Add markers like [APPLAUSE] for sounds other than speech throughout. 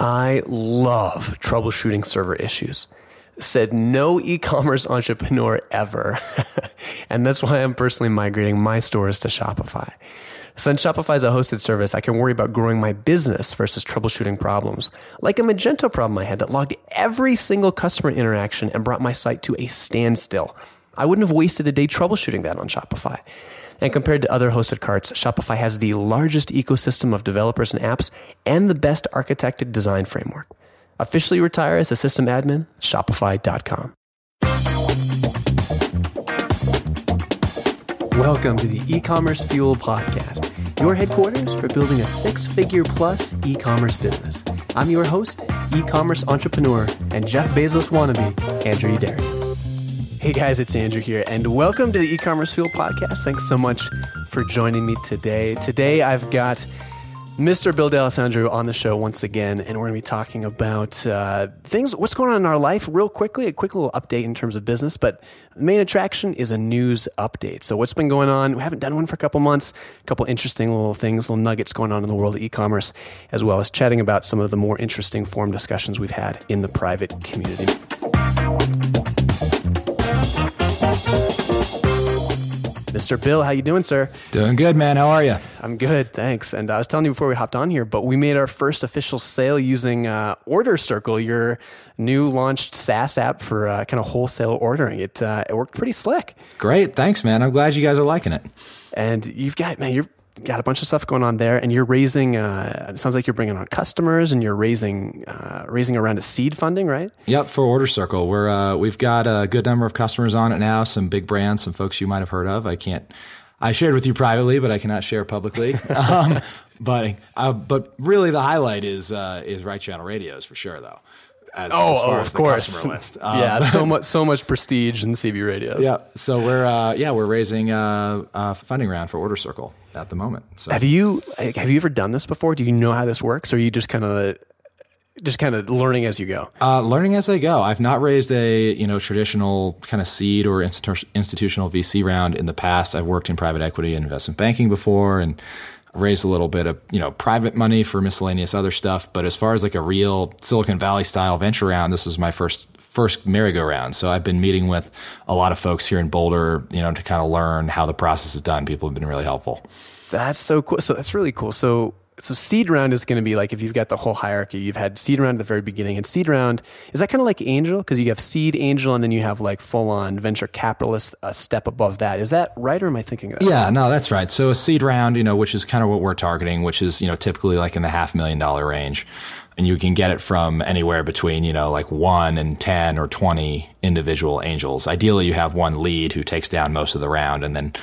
I love troubleshooting server issues. Said no e commerce [LAUGHS] entrepreneur ever. [LAUGHS] and that's why I'm personally migrating my stores to Shopify. Since Shopify is a hosted service, I can worry about growing my business versus troubleshooting problems. Like a Magento problem I had that logged every single customer interaction and brought my site to a standstill. I wouldn't have wasted a day troubleshooting that on Shopify. And compared to other hosted carts, Shopify has the largest ecosystem of developers and apps and the best architected design framework. Officially retire as a system admin, Shopify.com. Welcome to the e-commerce fuel podcast, your headquarters for building a six-figure plus e-commerce business. I'm your host, e-commerce entrepreneur, and Jeff Bezos wannabe, Andrew Youderian. Hey guys, it's Andrew here, and welcome to the e-commerce fuel podcast. Thanks so much for joining me today. Today I've got Mr. Bill D'Alessandro on the show once again, and we're going to be talking about uh, things, what's going on in our life, real quickly. A quick little update in terms of business, but the main attraction is a news update. So, what's been going on? We haven't done one for a couple months. A couple interesting little things, little nuggets going on in the world of e-commerce, as well as chatting about some of the more interesting forum discussions we've had in the private community. Mr. Bill, how you doing, sir? Doing good, man. How are you? I'm good, thanks. And I was telling you before we hopped on here, but we made our first official sale using uh, Order Circle, your new launched SaaS app for uh, kind of wholesale ordering. It uh, it worked pretty slick. Great, thanks, man. I'm glad you guys are liking it. And you've got man, you're got a bunch of stuff going on there, and you're raising. Uh, it sounds like you're bringing on customers, and you're raising uh, raising around a seed funding, right? Yep, for Order Circle, we're uh, we've got a good number of customers on it now. Some big brands, some folks you might have heard of. I can't. I shared with you privately, but I cannot share publicly. [LAUGHS] um, but uh, but really, the highlight is uh, is Right Channel Radios for sure, though. As, oh, as oh, of course. [LAUGHS] Um, yeah, so much so much prestige in CB radios. Yeah, so we're uh, yeah we're raising a, a funding round for Order Circle at the moment. So have you have you ever done this before? Do you know how this works, or are you just kind of just kind of learning as you go? Uh, learning as I go. I've not raised a you know traditional kind of seed or institu- institutional VC round in the past. I've worked in private equity and investment banking before, and raised a little bit of you know private money for miscellaneous other stuff. But as far as like a real Silicon Valley style venture round, this is my first first merry-go-round. So I've been meeting with a lot of folks here in Boulder, you know, to kind of learn how the process is done. People have been really helpful. That's so cool. So that's really cool. So so seed round is going to be like if you've got the whole hierarchy, you've had seed round at the very beginning, and seed round is that kind of like angel because you have seed angel, and then you have like full on venture capitalist a step above that. Is that right, or am I thinking that? Yeah, no, that's right. So a seed round, you know, which is kind of what we're targeting, which is you know typically like in the half million dollar range and you can get it from anywhere between you know like one and ten or twenty individual angels. Ideally, you have one lead who takes down most of the round, and then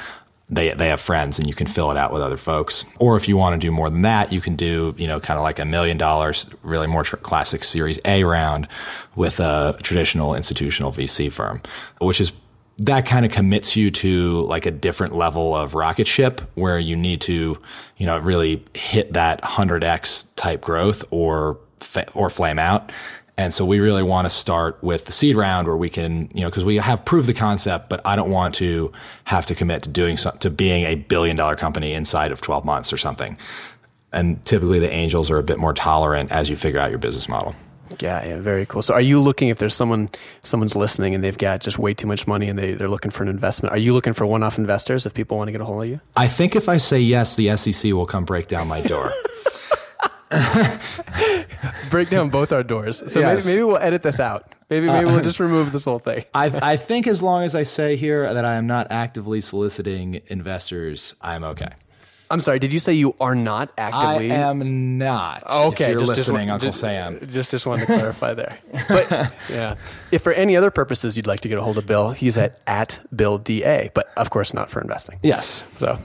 they they have friends, and you can fill it out with other folks. Or if you want to do more than that, you can do you know kind of like a million dollars, really more tr- classic Series A round with a traditional institutional VC firm, which is that kind of commits you to like a different level of rocket ship where you need to, you know, really hit that 100x type growth or or flame out. And so we really want to start with the seed round where we can, you know, because we have proved the concept, but I don't want to have to commit to doing some, to being a billion dollar company inside of 12 months or something. And typically the angels are a bit more tolerant as you figure out your business model. Yeah, yeah, very cool. So, are you looking if there's someone someone's listening and they've got just way too much money and they they're looking for an investment? Are you looking for one-off investors if people want to get a hold of you? I think if I say yes, the SEC will come break down my door. [LAUGHS] [LAUGHS] break down both our doors. So yes. maybe, maybe we'll edit this out. Maybe maybe uh, we'll just remove this whole thing. I, I think as long as I say here that I am not actively soliciting investors, I'm okay. I'm sorry. Did you say you are not actively? I am not. Oh, okay, if you're just, listening, just, Uncle just, Sam. Just just wanted to [LAUGHS] clarify there. But yeah, if for any other purposes you'd like to get a hold of Bill, he's at at Bill Da. But of course, not for investing. Yes. So,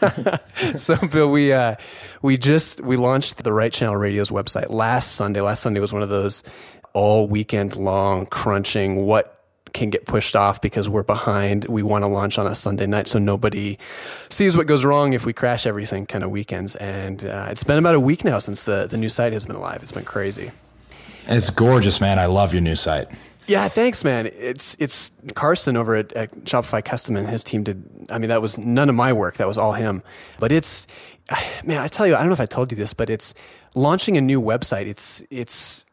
[LAUGHS] so Bill, we uh, we just we launched the Right Channel Radio's website last Sunday. Last Sunday was one of those all weekend long crunching what can get pushed off because we're behind. We want to launch on a Sunday night so nobody sees what goes wrong if we crash everything kind of weekends. And uh, it's been about a week now since the, the new site has been live. It's been crazy. It's gorgeous, man. I love your new site. Yeah, thanks, man. It's it's Carson over at, at, Shopify Custom and his team did. I mean, that was none of my work. That was all him. But it's, [SIGHS] man, I tell you, I don't know if I told you this, but it's launching a new website, it's it's.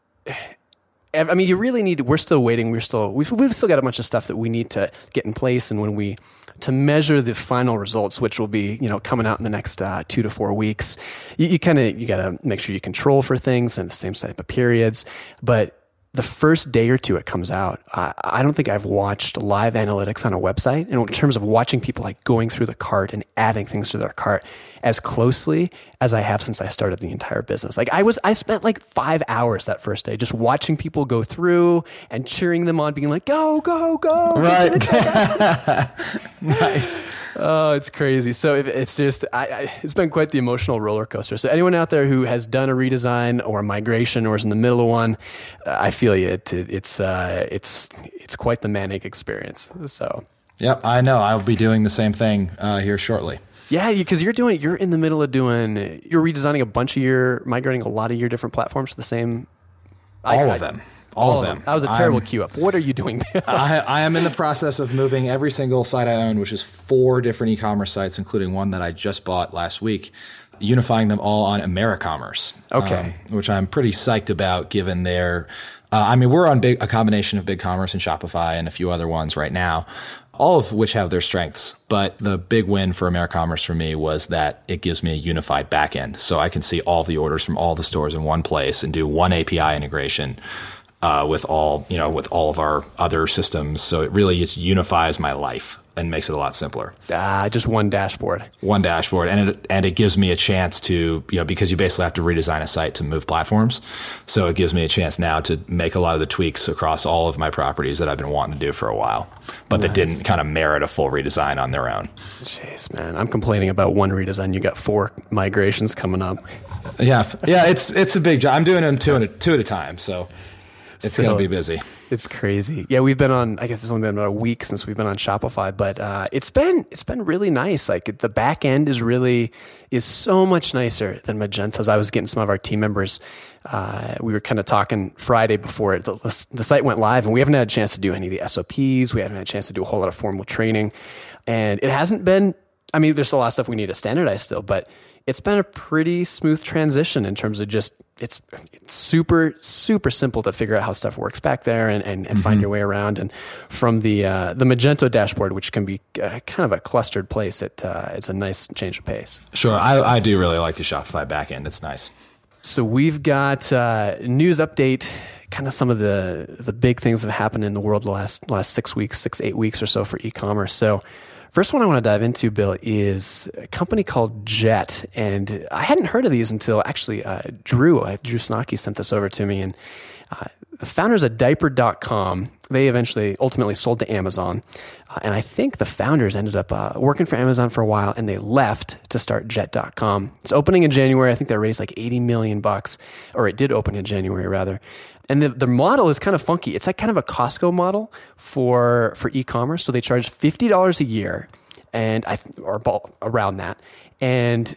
I mean, you really need. We're still waiting. We're still we've we've still got a bunch of stuff that we need to get in place, and when we to measure the final results, which will be you know coming out in the next uh, two to four weeks, you, you kind of you got to make sure you control for things and the same type of periods, but the first day or two it comes out, uh, I don't think I've watched live analytics on a website in terms of watching people like going through the cart and adding things to their cart as closely as I have since I started the entire business. Like I was, I spent like five hours that first day just watching people go through and cheering them on, being like, "Go, go, go!" Right. [LAUGHS] nice. Oh, it's crazy. So it's just, I, I, it's been quite the emotional roller coaster. So anyone out there who has done a redesign or a migration or is in the middle of one, uh, I feel you. It, it's, uh, it's, it's quite the manic experience. So. Yep, I know. I'll be doing the same thing uh, here shortly. Yeah, because you're doing, you're in the middle of doing, you're redesigning a bunch of your, migrating a lot of your different platforms to the same. All I, of them. All, all of them. them. That was a terrible queue up. What are you doing? [LAUGHS] I, I, am in the process of moving every single site I own, which is four different e-commerce sites, including one that I just bought last week, unifying them all on AmeriCommerce. Okay. Um, which I'm pretty psyched about, given their. Uh, I mean, we're on big, a combination of BigCommerce and Shopify and a few other ones right now all of which have their strengths. But the big win for AmeriCommerce for me was that it gives me a unified backend. So I can see all the orders from all the stores in one place and do one API integration uh, with all, you know, with all of our other systems. So it really just unifies my life and makes it a lot simpler. Ah, just one dashboard. One dashboard, and it and it gives me a chance to you know because you basically have to redesign a site to move platforms, so it gives me a chance now to make a lot of the tweaks across all of my properties that I've been wanting to do for a while, but nice. that didn't kind of merit a full redesign on their own. Jeez, man, I'm complaining about one redesign. You got four migrations coming up. Yeah, yeah, it's it's a big job. I'm doing them two at a, two at a time, so it's so, going to be busy. It's crazy. Yeah, we've been on. I guess it's only been about a week since we've been on Shopify, but uh, it's been it's been really nice. Like the back end is really is so much nicer than Magento's. I was getting some of our team members. Uh, we were kind of talking Friday before it, the, the, site went live, and we haven't had a chance to do any of the SOPs. We haven't had a chance to do a whole lot of formal training, and it hasn't been. I mean, there's a lot of stuff we need to standardize still, but it's been a pretty smooth transition in terms of just it's, it's super super simple to figure out how stuff works back there and, and, and mm-hmm. find your way around. And from the uh, the Magento dashboard which can be uh, kind of a clustered place it uh, it's a nice change of pace. Sure. I, I do really like the Shopify backend. It's nice. So we've got uh, news update kind of some of the the big things that have happened in the world the last last six weeks six eight weeks or so for e-commerce. So First one I want to dive into, Bill, is a company called Jet. And I hadn't heard of these until actually uh, Drew, uh, Drew Sanocki sent this over to me. And uh, the founders of diaper.com, they eventually ultimately sold to Amazon. Uh, and I think the founders ended up uh, working for Amazon for a while and they left to start jet.com. It's opening in January. I think they raised like 80 million bucks, or it did open in January rather and the, the model is kind of funky. It's like kind of a Costco model for for e-commerce. So they charge fifty dollars a year, and I or around that, and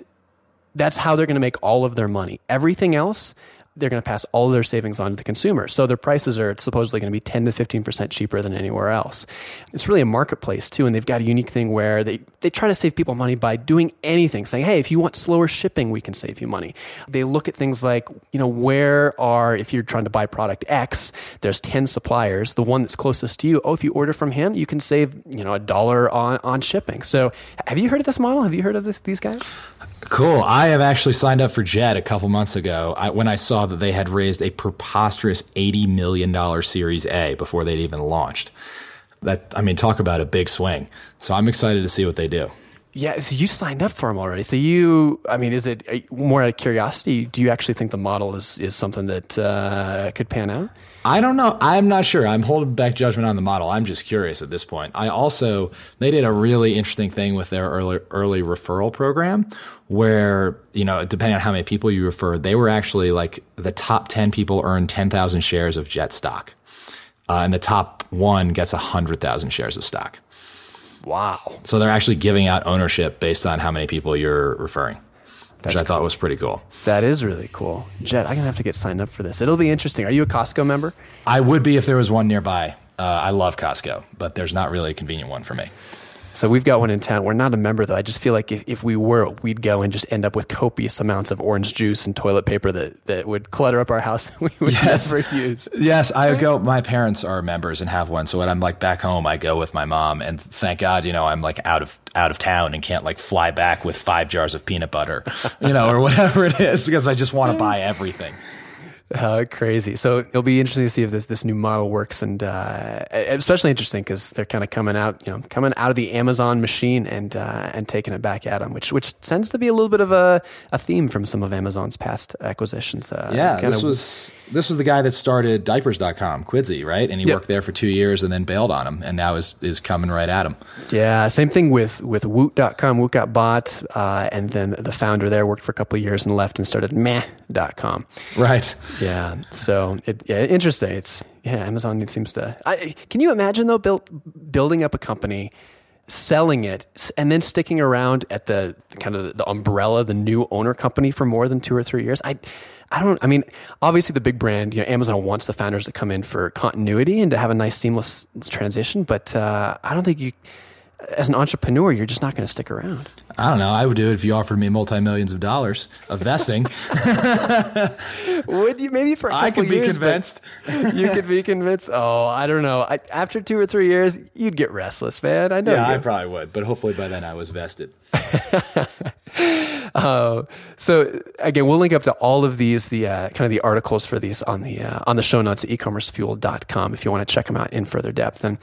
that's how they're going to make all of their money. Everything else they're going to pass all their savings on to the consumer. So their prices are supposedly going to be 10 to 15% cheaper than anywhere else. It's really a marketplace too. And they've got a unique thing where they, they try to save people money by doing anything, saying, hey, if you want slower shipping, we can save you money. They look at things like, you know, where are, if you're trying to buy product X, there's 10 suppliers. The one that's closest to you, oh, if you order from him, you can save, you know, a dollar on, on shipping. So have you heard of this model? Have you heard of this, these guys? Cool. I have actually signed up for Jet a couple months ago I, when I saw that they had raised a preposterous $80 million Series A before they'd even launched. That, I mean, talk about a big swing. So I'm excited to see what they do. Yeah, so you signed up for them already. So you, I mean, is it more out of curiosity? Do you actually think the model is, is something that uh, could pan out? I don't know. I'm not sure. I'm holding back judgment on the model. I'm just curious at this point. I also they did a really interesting thing with their early early referral program where, you know, depending on how many people you refer, they were actually like the top 10 people earn 10,000 shares of Jet stock. Uh, and the top 1 gets 100,000 shares of stock. Wow. So they're actually giving out ownership based on how many people you're referring. That's which I cool. thought was pretty cool. That is really cool. Jet, I'm gonna have to get signed up for this. It'll be interesting. Are you a Costco member? I would be if there was one nearby. Uh, I love Costco, but there's not really a convenient one for me. So we've got one in town. We're not a member though. I just feel like if, if we were, we'd go and just end up with copious amounts of orange juice and toilet paper that, that would clutter up our house. [LAUGHS] we would Yes. never use. Yes, I go. My parents are members and have one. So when I'm like back home, I go with my mom. And thank God, you know, I'm like out of out of town and can't like fly back with five jars of peanut butter, you know, or [LAUGHS] whatever it is, because I just want to buy everything. Uh, crazy. So it'll be interesting to see if this this new model works, and uh, especially interesting because they're kind of coming out, you know, coming out of the Amazon machine and uh, and taking it back at them, which which tends to be a little bit of a, a theme from some of Amazon's past acquisitions. Uh, Yeah, kinda- this was this was the guy that started diapers.com, Quidsi, right? And he Yep. worked there for two years and then bailed on him, and now is is coming right at him. yeah. Same thing with with Woot.com. Woot got bought, uh, and then the founder there worked for a couple of years and left and started Meh.com. Right. Yeah. So it, yeah, interesting. It's yeah. Amazon seems to. I, can you imagine though, building up a company, selling it, and then sticking around at the kind of the umbrella, the new owner company for more than two or three years? I. I don't. I mean, obviously, the big brand, you know, Amazon wants the founders to come in for continuity and to have a nice, seamless transition. But uh, I don't think you, as an entrepreneur, you're just not going to stick around. I don't know. I would do it if you offered me multi millions of dollars of vesting. Would you? Maybe for a I couple years. I could be years, convinced. you could be convinced. Oh, I don't know. I, after two or three years, you'd get restless, man. I know. Yeah, you. I probably would, but hopefully by then I was vested. [LAUGHS] Uh, so again, we'll link up to all of these, the uh, kind of the articles for these on the uh, on the show notes at ecommercefuel.com if you want to check them out in further depth. And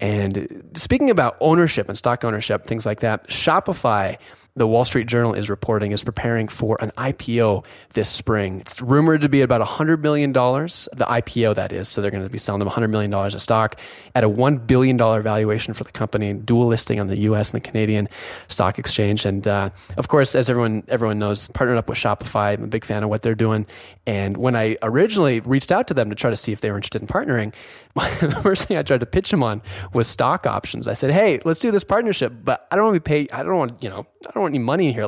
and speaking about ownership and stock ownership, things like that, Shopify. The Wall Street Journal is reporting is preparing for an IPO this spring. It's rumored to be about $100 million, the IPO that is. So they're going to be selling them $100 million of stock at a $1 billion valuation for the company, dual listing on the US and the Canadian stock exchange. And uh, of course, as everyone everyone knows, partnered up with Shopify. I'm a big fan of what they're doing. And when I originally reached out to them to try to see if they were interested in partnering, [LAUGHS] the first thing I tried to pitch them on was stock options. I said, "Hey, let's do this partnership, but I don't want to paid. I don't want you know, I don't want any money in here.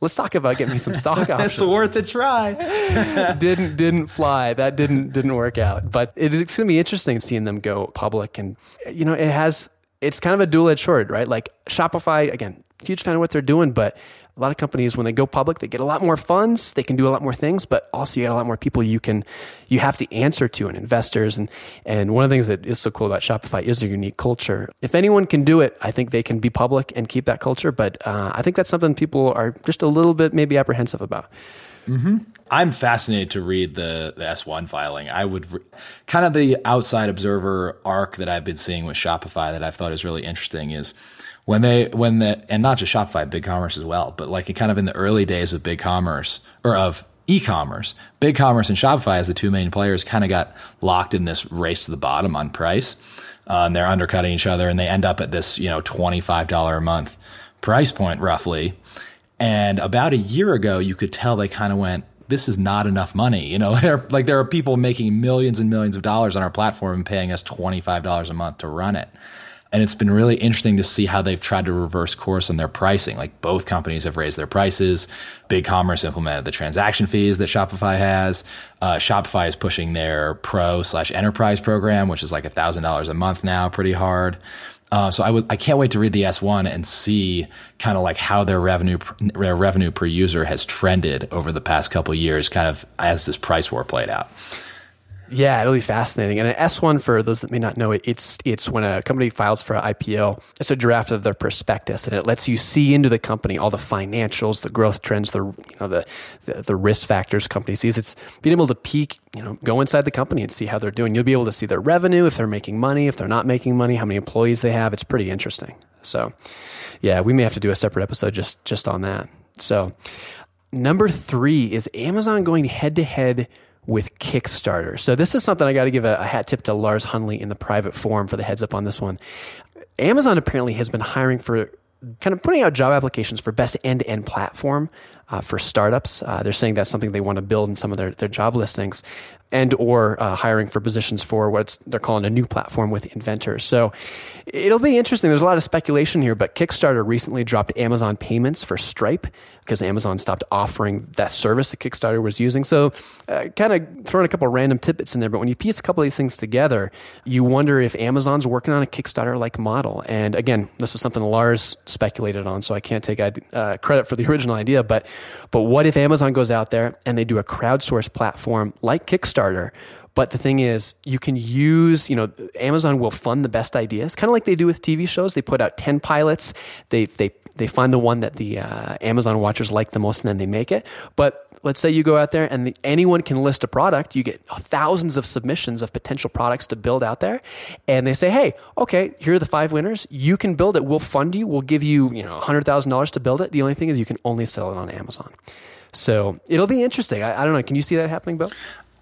Let's talk about getting me some [LAUGHS] stock options." It's worth a try. [LAUGHS] didn't didn't fly. That didn't didn't work out. But it- it's going to be interesting seeing them go public, and you know, it has it's kind of a dual edged sword, right? Like Shopify, again, huge fan of what they're doing, but a lot of companies when they go public, they get a lot more funds, they can do a lot more things, but also you get a lot more people you can you have to answer to and investors and and one of the things that is so cool about Shopify is their unique culture. If anyone can do it, I think they can be public and keep that culture. But uh, I think that's something people are just a little bit maybe apprehensive about. I'm fascinated to read the, the S1 filing. I would re- kind of the outside observer arc that I've been seeing with Shopify that I've thought is really interesting is when they, when the, and not just Shopify, BigCommerce as well, but like kind of in the early days of BigCommerce or of e-commerce, BigCommerce and Shopify as the two main players kind of got locked in this race to the bottom on price. Uh, and they're undercutting each other and they end up at this, you know, $25 a month price point roughly. And about a year ago, you could tell they kind of went, this is not enough money. You know, [LAUGHS] they're, like there are people making millions and millions of dollars on our platform and paying us $25 a month to run it. And it's been really interesting to see how they've tried to reverse course on their pricing. Like both companies have raised their prices. BigCommerce implemented the transaction fees that Shopify has. Uh, Shopify is pushing their pro slash enterprise program, which is like a thousand dollars a month now, pretty hard. Uh, so I would, I can't wait to read the S1 and see kind of like how their revenue, their revenue per user has trended over the past couple years, kind of as this price war played out. Yeah, it'll be fascinating. And an S1, for those that may not know it, it's it's when a company files for an IPO. It's a draft of their prospectus, and it lets you see into the company all the financials, the growth trends, the you know the the, the risk factors company sees. It's being able to peek, you know, go inside the company and see how they're doing. You'll be able to see their revenue, if they're making money, if they're not making money, how many employees they have. It's pretty interesting. So, yeah, we may have to do a separate episode just just on that. So, number three is Amazon going head to head with Kickstarter. So this is something I got to give a, a hat tip to Lars Hundley in the private forum for the heads up on this one. Amazon apparently has been hiring for kind of putting out job applications for best end to end platform uh, for startups. Uh, they're saying that's something they want to build in some of their, their job listings and or uh, hiring for positions for what they're calling a new platform with inventors. So it'll be interesting. There's a lot of speculation here, but Kickstarter recently dropped Amazon payments for Stripe because Amazon stopped offering that service that Kickstarter was using. So uh, kind of throwing a couple random tidbits in there, but when you piece a couple of these things together, you wonder if Amazon's working on a Kickstarter like model. And again, this was something Lars speculated on, so I can't take uh, credit for the [LAUGHS] original idea. But but what if Amazon goes out there and they do a crowdsourced platform like Kickstarter? But the thing is, you can use, you know, Amazon will fund the best ideas, kind of like they do with TV shows. They put out 10 pilots, they, they, they find the one that the uh, Amazon watchers like the most, and then they make it. But let's say you go out there and the, anyone can list a product. You get thousands of submissions of potential products to build out there, and they say, "Hey, okay, here are the five winners. You can build it. We'll fund you. We'll give you, you know, hundred thousand dollars to build it. The only thing is, you can only sell it on Amazon." So it'll be interesting. I, I don't know. Can you see that happening, Bill?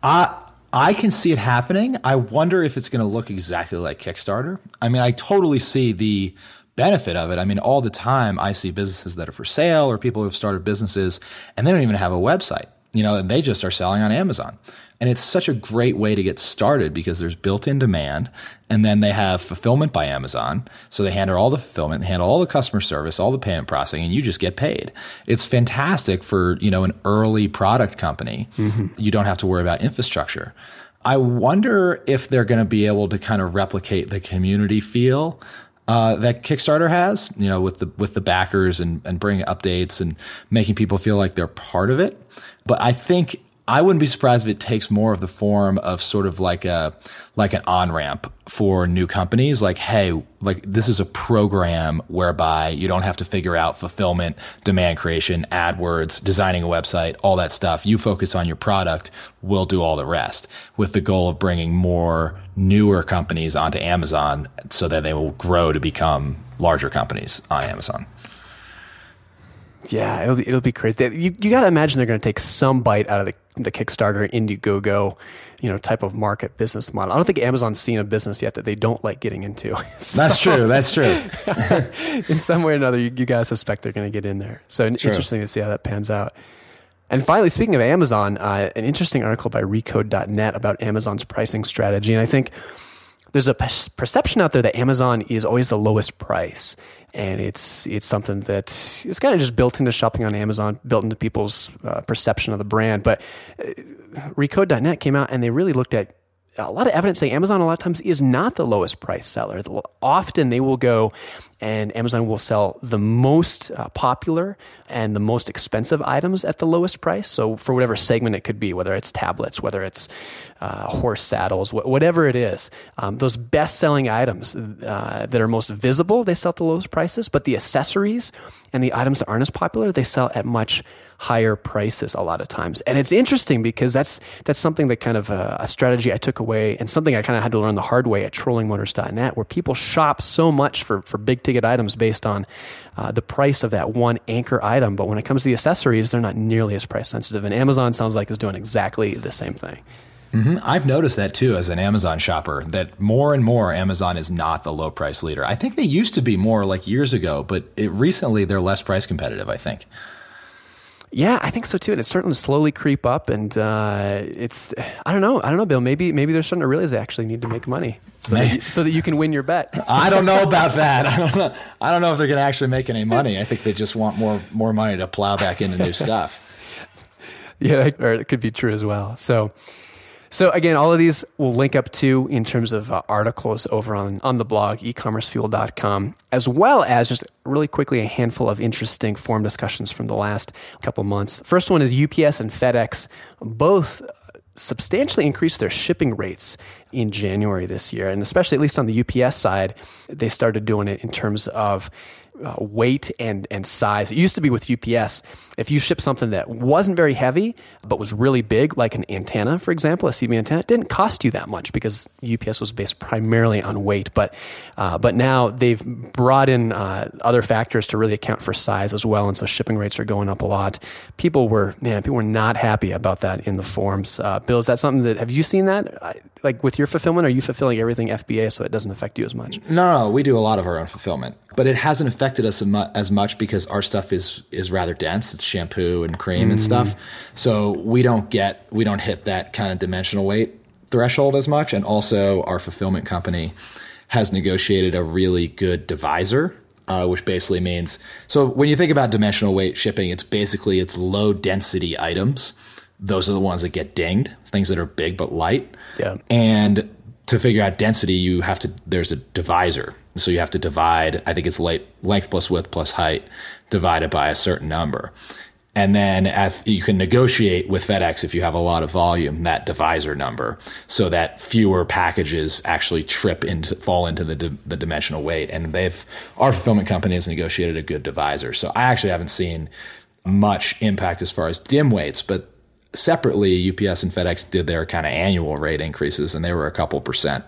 Uh, I can see it happening. I wonder if it's going to look exactly like Kickstarter. I mean, I totally see the benefit of it. I mean, all the time I see businesses that are for sale or people who have started businesses and they don't even have a website, you know, and they just are selling on Amazon. And it's such a great way to get started because there's built in demand. And then they have fulfillment by Amazon. So they handle all the fulfillment, they handle all the customer service, all the payment processing, and you just get paid. It's fantastic for, you know, an early product company. Mm-hmm. You don't have to worry about infrastructure. I wonder if they're going to be able to kind of replicate the community feel uh, that Kickstarter has, you know, with the with the backers and and bringing updates and making people feel like they're part of it. But I think I wouldn't be surprised if it takes more of the form of sort of like a like an on ramp for new companies. Like, hey, like this is a program whereby you don't have to figure out fulfillment, demand creation, AdWords, designing a website, all that stuff. You focus on your product. We'll do all the rest with the goal of bringing more newer companies onto Amazon so that they will grow to become larger companies on Amazon. Yeah, it'll be, it'll be crazy. You, you got to imagine they're going to take some bite out of the, the Kickstarter, Indiegogo, you know, type of market business model. I don't think Amazon's seen a business yet that they don't like getting into. [LAUGHS] so, that's true. That's true. [LAUGHS] in some way or another, you, you got to suspect they're going to get in there. So true. interesting to see how that pans out. And finally, speaking of Amazon, uh, an interesting article by Recode.net about Amazon's pricing strategy. And I think there's a perception out there that Amazon is always the lowest price and it's it's something that is kind of just built into shopping on Amazon, built into people's uh, perception of the brand. But uh, Recode.net came out and they really looked at a lot of evidence saying Amazon a lot of times is not the lowest price seller. Often they will go and Amazon will sell the most uh, popular and the most expensive items at the lowest price. So for whatever segment it could be, whether it's tablets, whether it's uh, horse saddles, wh- whatever it is, um, those best selling items uh, that are most visible, they sell at the lowest prices. But the accessories and the items that aren't as popular, they sell at much higher prices a lot of times. And it's interesting because that's that's something that kind of uh, a strategy I took away and something I kind of had to learn the hard way at trollingmotors.net where people shop so much for, for big ticket items based on uh, the price of that one anchor item. But when it comes to the accessories, they're not nearly as price sensitive. And Amazon sounds like is doing exactly the same thing. Mm-hmm. I've noticed that too as an Amazon shopper that more and more Amazon is not the low price leader. I think they used to be more like years ago, but it, recently they're less price competitive, I think. Yeah, I think so too, and it's starting to slowly creep up. And uh, it's I don't know, I don't know, Bill. Maybe maybe they're starting to realize they actually need to make money so that you, so that you can win your bet. [LAUGHS] I don't know about that. I don't know. I don't know if they're going to actually make any money. I think they just want more more money to plow back into new stuff. [LAUGHS] yeah, or it could be true as well. So. So again, all of these will link up to in terms of uh, articles over on, on the blog, ecommercefuel.com, as well as just really quickly a handful of interesting forum discussions from the last couple months. First one is UPS and FedEx both substantially increased their shipping rates in January this year. And especially, at least on the UPS side, they started doing it in terms of uh, weight and and size. It used to be with UPS, if you ship something that wasn't very heavy but was really big, like an antenna, for example, a CB antenna, it didn't cost you that much because UPS was based primarily on weight. But uh, but now they've brought in uh, other factors to really account for size as well, and so shipping rates are going up a lot. People were man, people were not happy about that in the forums. Uh, Bill, is that something that have you seen that? Like with your fulfillment, are you fulfilling everything FBA so it doesn't affect you as much? No, no, we do a lot of our own fulfillment. But it hasn't affected us as much because our stuff is is rather dense. It's shampoo and cream mm. and stuff, so we don't get we don't hit that kind of dimensional weight threshold as much. And also, our fulfillment company has negotiated a really good divisor. Uh, which basically means so when you think about dimensional weight shipping, it's basically it's low density items. Those are the ones that get dinged, things that are big but light. Yeah. And to figure out density, you have to there's a divisor. So you have to divide. I think it's length, plus width plus height divided by a certain number. And then you can negotiate with FedEx if you have a lot of volume that divisor number, so that fewer packages actually trip into fall into the the dimensional weight. And they've our fulfillment company has negotiated a good divisor. So I actually haven't seen much impact as far as dim weights, but separately, UPS and FedEx did their kind of annual rate increases, and they were a couple percent,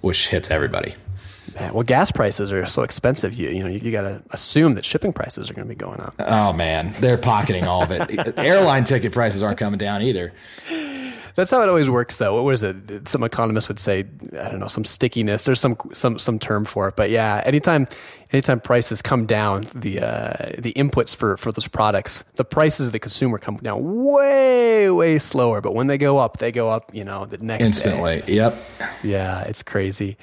which hits everybody. Man, well, gas prices are so expensive. You you know you, you got to assume that shipping prices are going to be going up. Oh man, they're pocketing all of it. [LAUGHS] Airline ticket prices aren't coming down either. That's how it always works, though. What was it? Some economists would say, I don't know, some stickiness. There's some some some term for it, but yeah, anytime anytime prices come down, the uh, the inputs for for those products, the prices of the consumer come down way way slower. But when they go up, they go up. You know, the next instantly. Day. Yep. Yeah, it's crazy.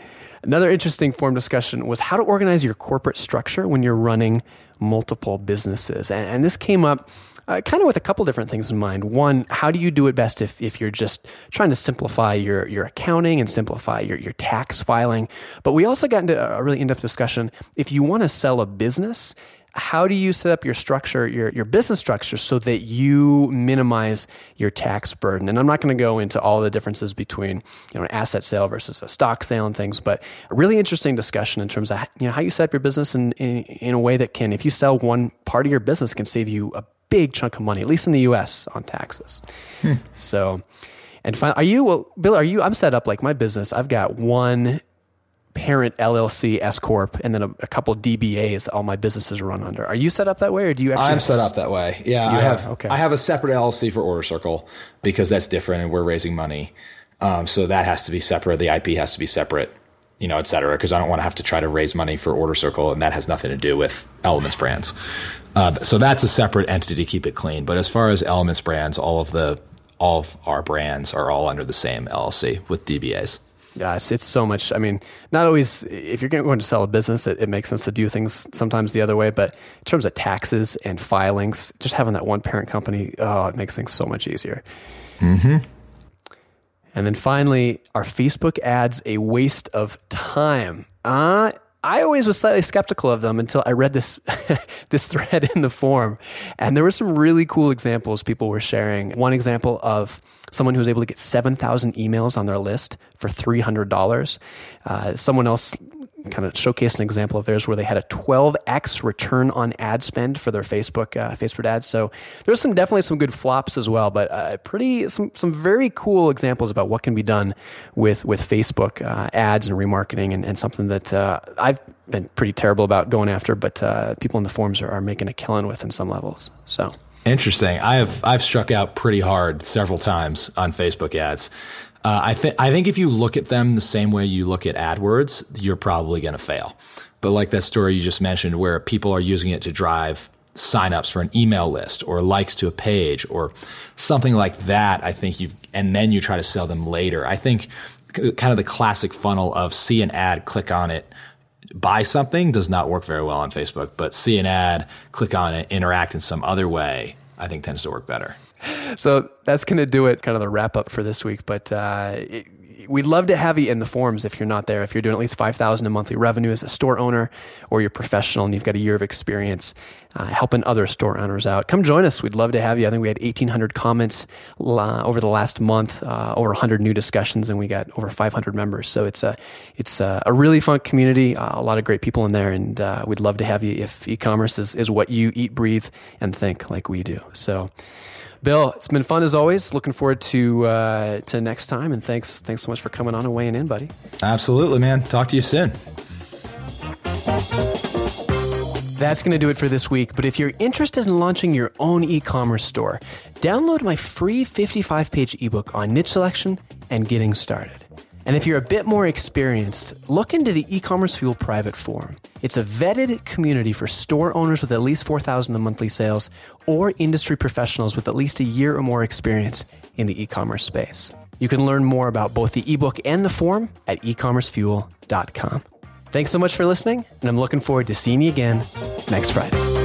Another interesting forum discussion was how to organize your corporate structure when you're running multiple businesses, and, and this came up uh, kind of with a couple different things in mind. One, how do you do it best if, if you're just trying to simplify your, your accounting and simplify your, your tax filing? But we also got into a really in depth discussion. If you want to sell a business, how do you set up your structure, your, your business structure, so that you minimize your tax burden? And I'm not going to go into all the differences between you know an asset sale versus a stock sale and things, but a really interesting discussion in terms of you know how you set up your business in, in, in a way that can, if you sell one part of your business, can save you a big chunk of money, at least in the U.S. on taxes. Hmm. So, and finally, are you well, Bill? Are you? I'm set up like my business. I've got one parent LLC S corp, and then a, a couple DBAs that all my businesses run under. Are you set up that way, or do you? actually I'm set up that way. Yeah, I have. Okay. I have a separate LLC for Order Circle because that's different, and we're raising money. Um, so that has to be separate. The IP has to be separate, you know, et cetera. Because I don't want to have to try to raise money for Order Circle, and that has nothing to do with Elements Brands. Uh, so that's a separate entity to keep it clean. But as far as Elements Brands, all of the all of our brands are all under the same LLC with DBAs. Yes, it's so much. I mean, not always, if you're going to sell a business, it, it, makes sense to do things sometimes the other way. But in terms of taxes and filings, just having that one parent company, oh, it makes things so much easier. Mm-hmm. And then finally, are Facebook ads a waste of time? Uh, I always was slightly skeptical of them until I read this [LAUGHS] this thread in the forum, and there were some really cool examples people were sharing. One example of someone who was able to get seven thousand emails on their list for three hundred dollars. Uh, someone else kind of showcased an example of theirs where they had a 12x return on ad spend for their Facebook uh, Facebook ads. So there's some definitely some good flops as well, but uh, pretty some some very cool examples about what can be done with with Facebook uh, ads and remarketing, and, and something that uh, I've been pretty terrible about going after, but uh, people in the forums are, are making a killing with in some levels. So. Interesting. I have I've struck out pretty hard several times on Facebook ads. Uh, I think I think if you look at them the same way you look at AdWords, you're probably going to fail. But like that story you just mentioned, where people are using it to drive signups for an email list or likes to a page or something like that, I think you've and then you try to sell them later. I think kind of the classic funnel of see an ad, click on it, buy something does not work very well on Facebook, but see an ad, click on it, interact in some other way, I think tends to work better so that's going to do it, kind of the wrap up for this week. But uh, we'd love to have you in the forums if you're not there. If you're doing at least 5000 a monthly revenue as a store owner or you're professional and you've got a year of experience uh, helping other store owners out, come join us. We'd love to have you. I think we had 1,800 comments over the last month, uh, over 100 new discussions, and we got over 500 members. So it's a, it's a, a really fun community, uh, a lot of great people in there, and uh, we'd love to have you if e-commerce is, is what you eat, breathe, and think like we do. So Bill, it's been fun as always. Looking forward to uh, to next time, and thanks thanks so much for coming on and weighing in, buddy. Absolutely, man. Talk to you soon. That's going to do it for this week. But if you're interested in launching your own e commerce store, download my free 55 page ebook on niche selection and getting started. And if you're a bit more experienced, look into the e-commerce fuel private forum. It's a vetted community for store owners with at least 4,000 in monthly sales or industry professionals with at least a year or more experience in the e-commerce space. You can learn more about both the ebook and the forum at ecommercefuel.com. Thanks so much for listening, and I'm looking forward to seeing you again next Friday.